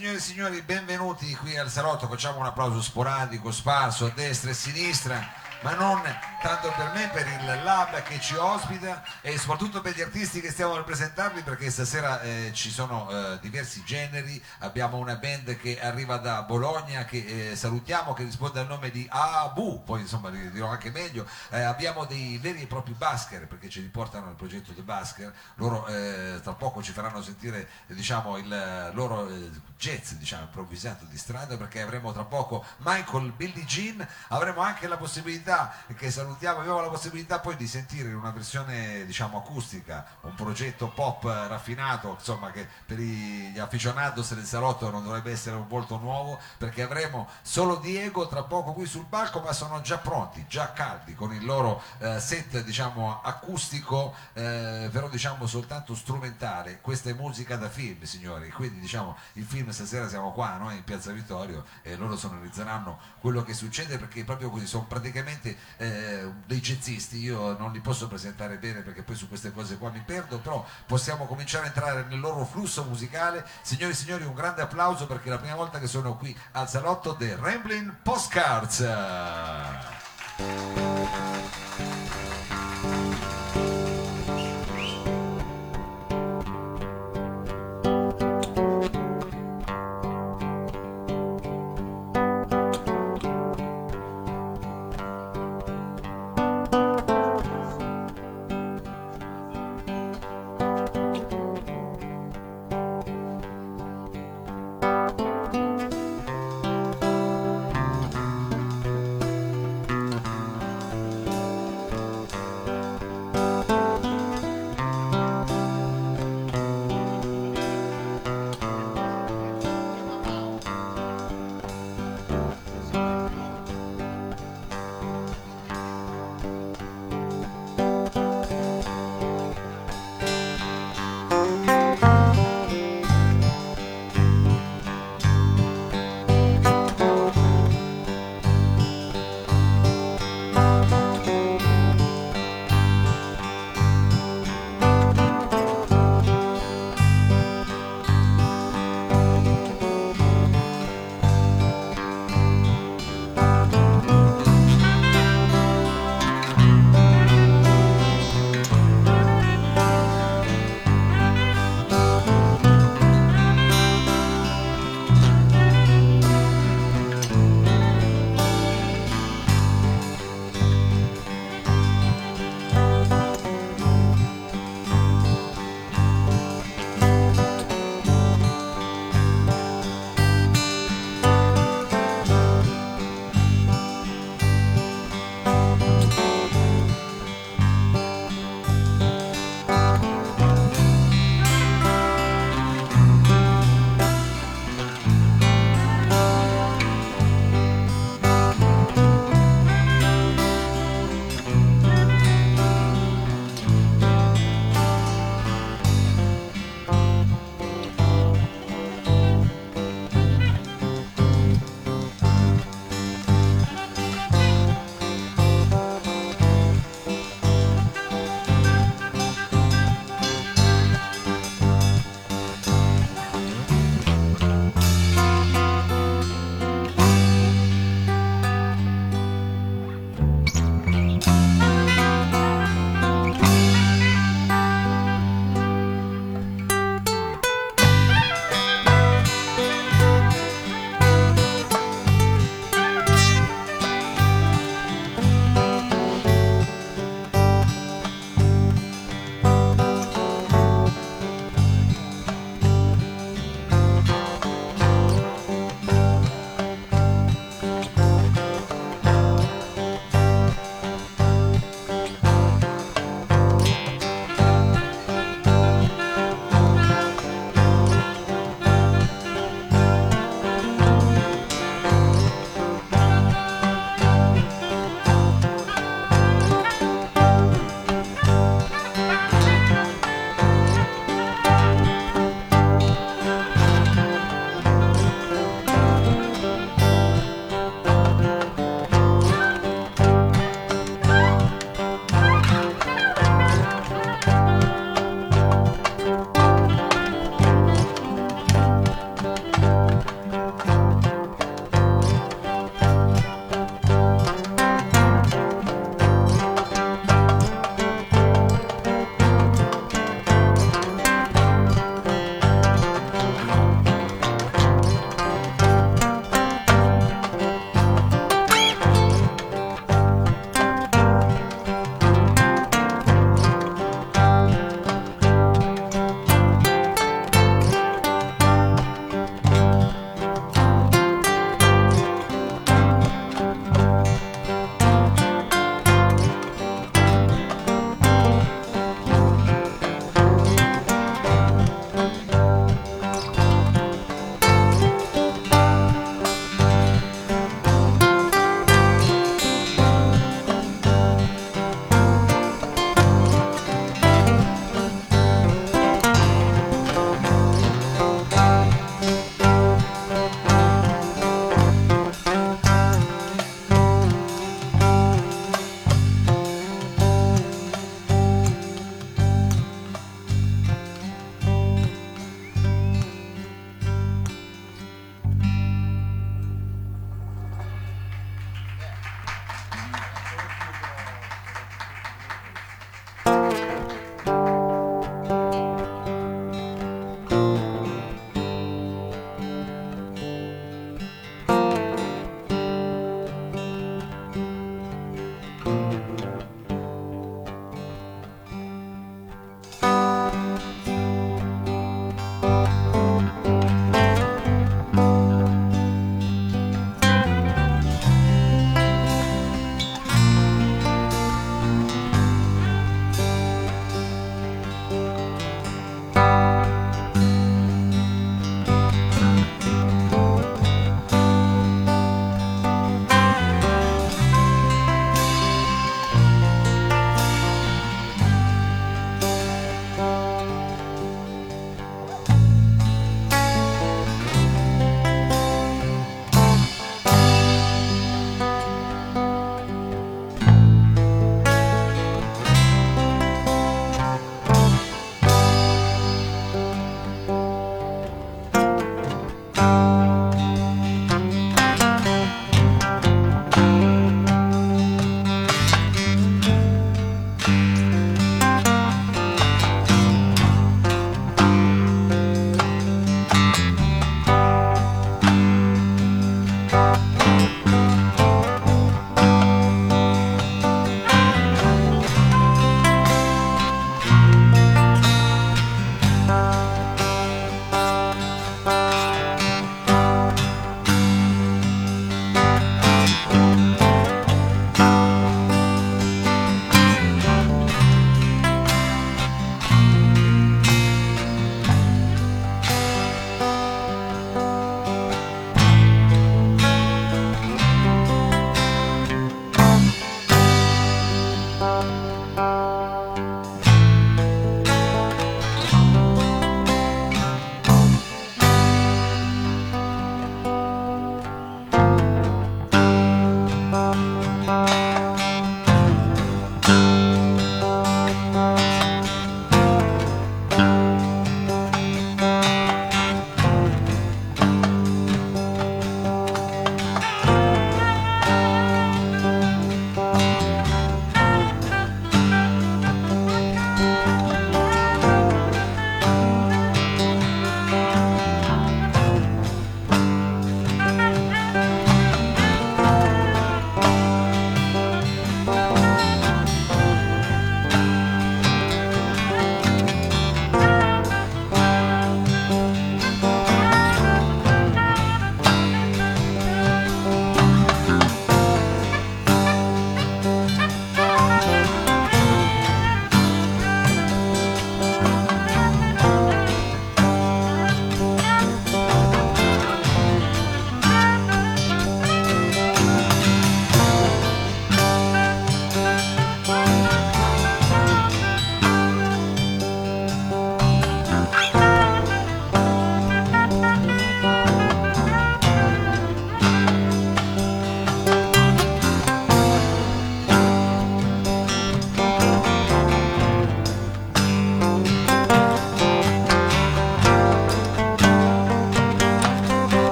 Signore e signori, benvenuti qui al salotto, facciamo un applauso sporadico, sparso a destra e a sinistra, ma non tanto per me, per il lab che ci ospita e soprattutto per gli artisti che stiamo per presentarvi perché stasera eh, ci sono eh, diversi generi, abbiamo una band che arriva da Bologna che eh, salutiamo, che risponde al nome di Abu, poi insomma dirò anche meglio, Eh, abbiamo dei veri e propri basker perché ci riportano al progetto The Basker, loro eh, tra poco ci faranno sentire diciamo, il loro eh, jazz diciamo, improvvisato di strada perché avremo tra poco Michael Billie Jean, avremo anche la possibilità che salutiamo, abbiamo la possibilità poi di sentire in una versione diciamo acustica, un progetto pop raffinato, insomma che per gli aficionados del salotto non dovrebbe essere un volto nuovo perché avremo solo Diego tra poco qui sul palco ma sono già pronti, già caldi con il loro eh, set diciamo acustico eh, però diciamo soltanto strumentale, questa è musica da film signori, quindi diciamo il film stasera siamo qua noi in Piazza Vittorio e loro sonorizzeranno quello che succede perché proprio così sono praticamente eh, dei jazzisti, io non li posso presentare bene perché poi su queste cose qua mi perdo, però possiamo cominciare a entrare nel loro flusso musicale. Signori e signori, un grande applauso perché è la prima volta che sono qui al salotto dei Ramblin' Postcards.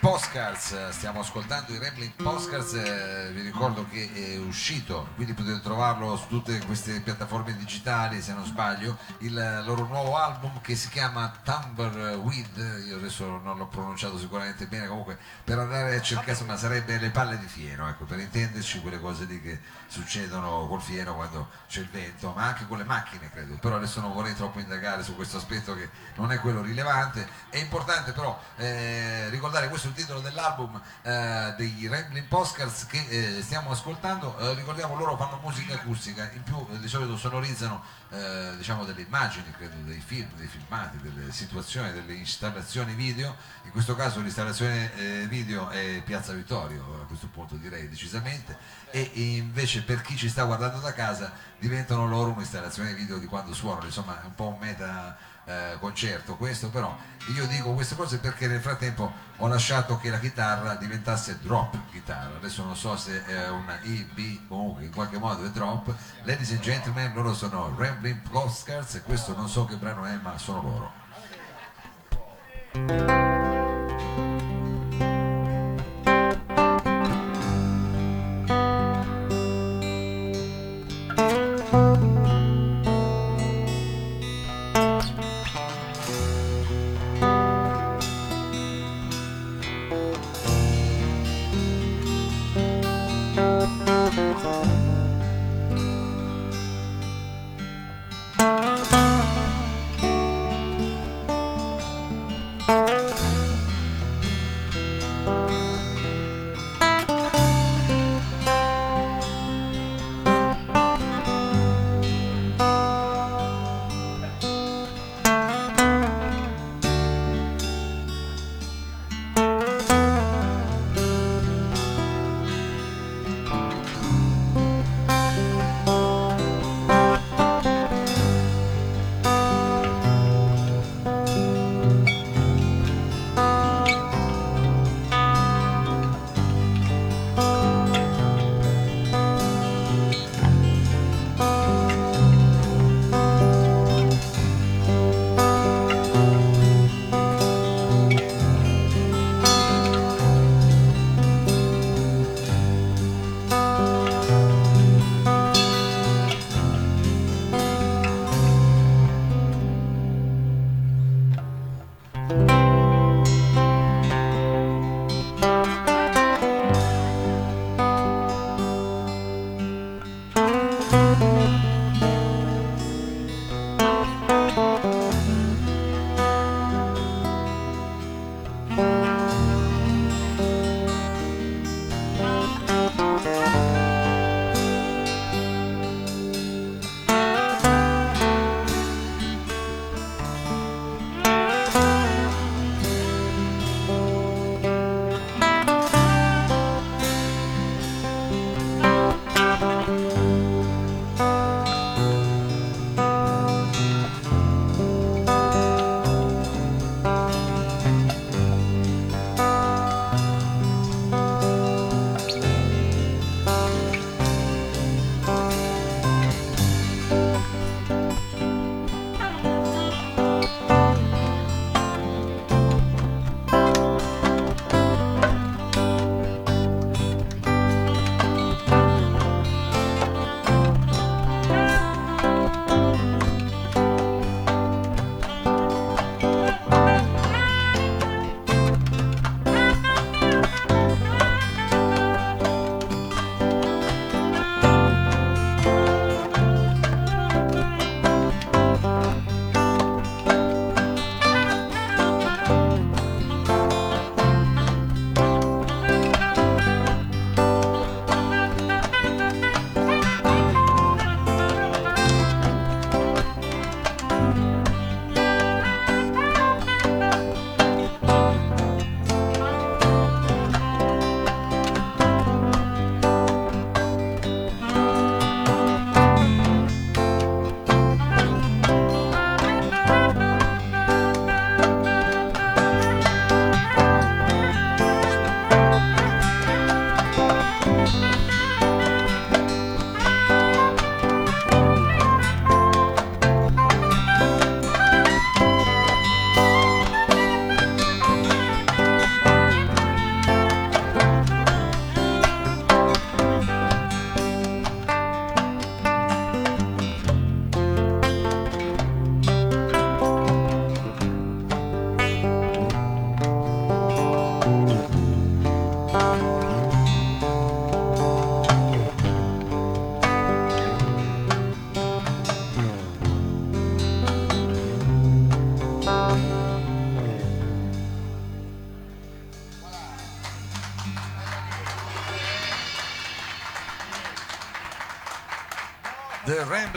Postcards, stiamo ascoltando i Rambling Postcards, eh, vi ricordo che è uscito, quindi potete trovarlo su tutte queste piattaforme digitali se non sbaglio, il loro nuovo album che si chiama Tumbleweed, io adesso non l'ho pronunciato sicuramente bene, comunque per andare a cercare, insomma sarebbe le palle di fieno, ecco, per intenderci quelle cose lì che succedono col fieno quando c'è il vento, ma anche con le macchine credo, però adesso non vorrei troppo indagare su questo aspetto che non è quello rilevante, è importante però... Eh, ricordare questo il titolo dell'album eh, dei Rambling Postcards che eh, stiamo ascoltando. Eh, ricordiamo loro fanno musica acustica. In più eh, di solito sonorizzano eh, diciamo delle immagini credo dei film dei filmati delle situazioni delle installazioni video. In questo caso l'installazione eh, video è Piazza Vittorio a questo punto direi decisamente. E invece per chi ci sta guardando da casa diventano loro un'installazione video di quando suonano. Insomma è un po' un meta eh, concerto questo però io dico queste cose perché nel frattempo ho lasciato che la chitarra diventasse drop chitarra. Adesso non so se è una E, B comunque in qualche modo è drop. Ladies and gentlemen loro sono Rambling Postcards e questo non so che brano è ma sono loro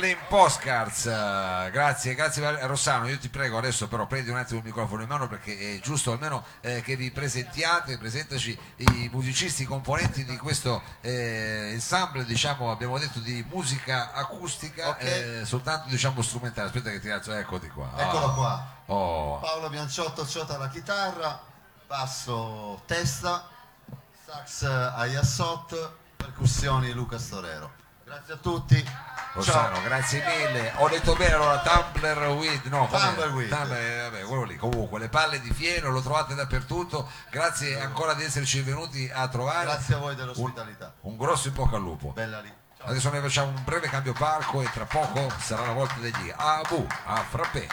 Rambling Postcards, Eh, grazie, grazie Rossano, io ti prego adesso però prendi un attimo il microfono in mano perché è giusto almeno eh, che vi presentiate, presentaci i musicisti, i componenti di questo eh, ensemble, diciamo abbiamo detto di musica acustica, Ok. eh, soltanto diciamo strumentale, aspetta che ti alzo, eccoti qua. Eccolo Ah. qua. Oh. Paolo Bianciotto Ciota alla chitarra, basso testa, sax Ayassot, percussioni Luca Storero. Grazie a tutti. Rossano, Ciao. grazie mille. Ho detto bene allora Tumbler with no? Tumbleweed. Tumbler, eh, vabbè, quello lì. Comunque, le palle di fieno lo trovate dappertutto. Grazie ancora di esserci venuti a trovare. Grazie a voi dell'ospitalità. Un grosso in bocca al lupo. Bella lì. Ciao. Adesso noi facciamo un breve cambio parco e tra poco sarà la volta degli Abu a Frappè.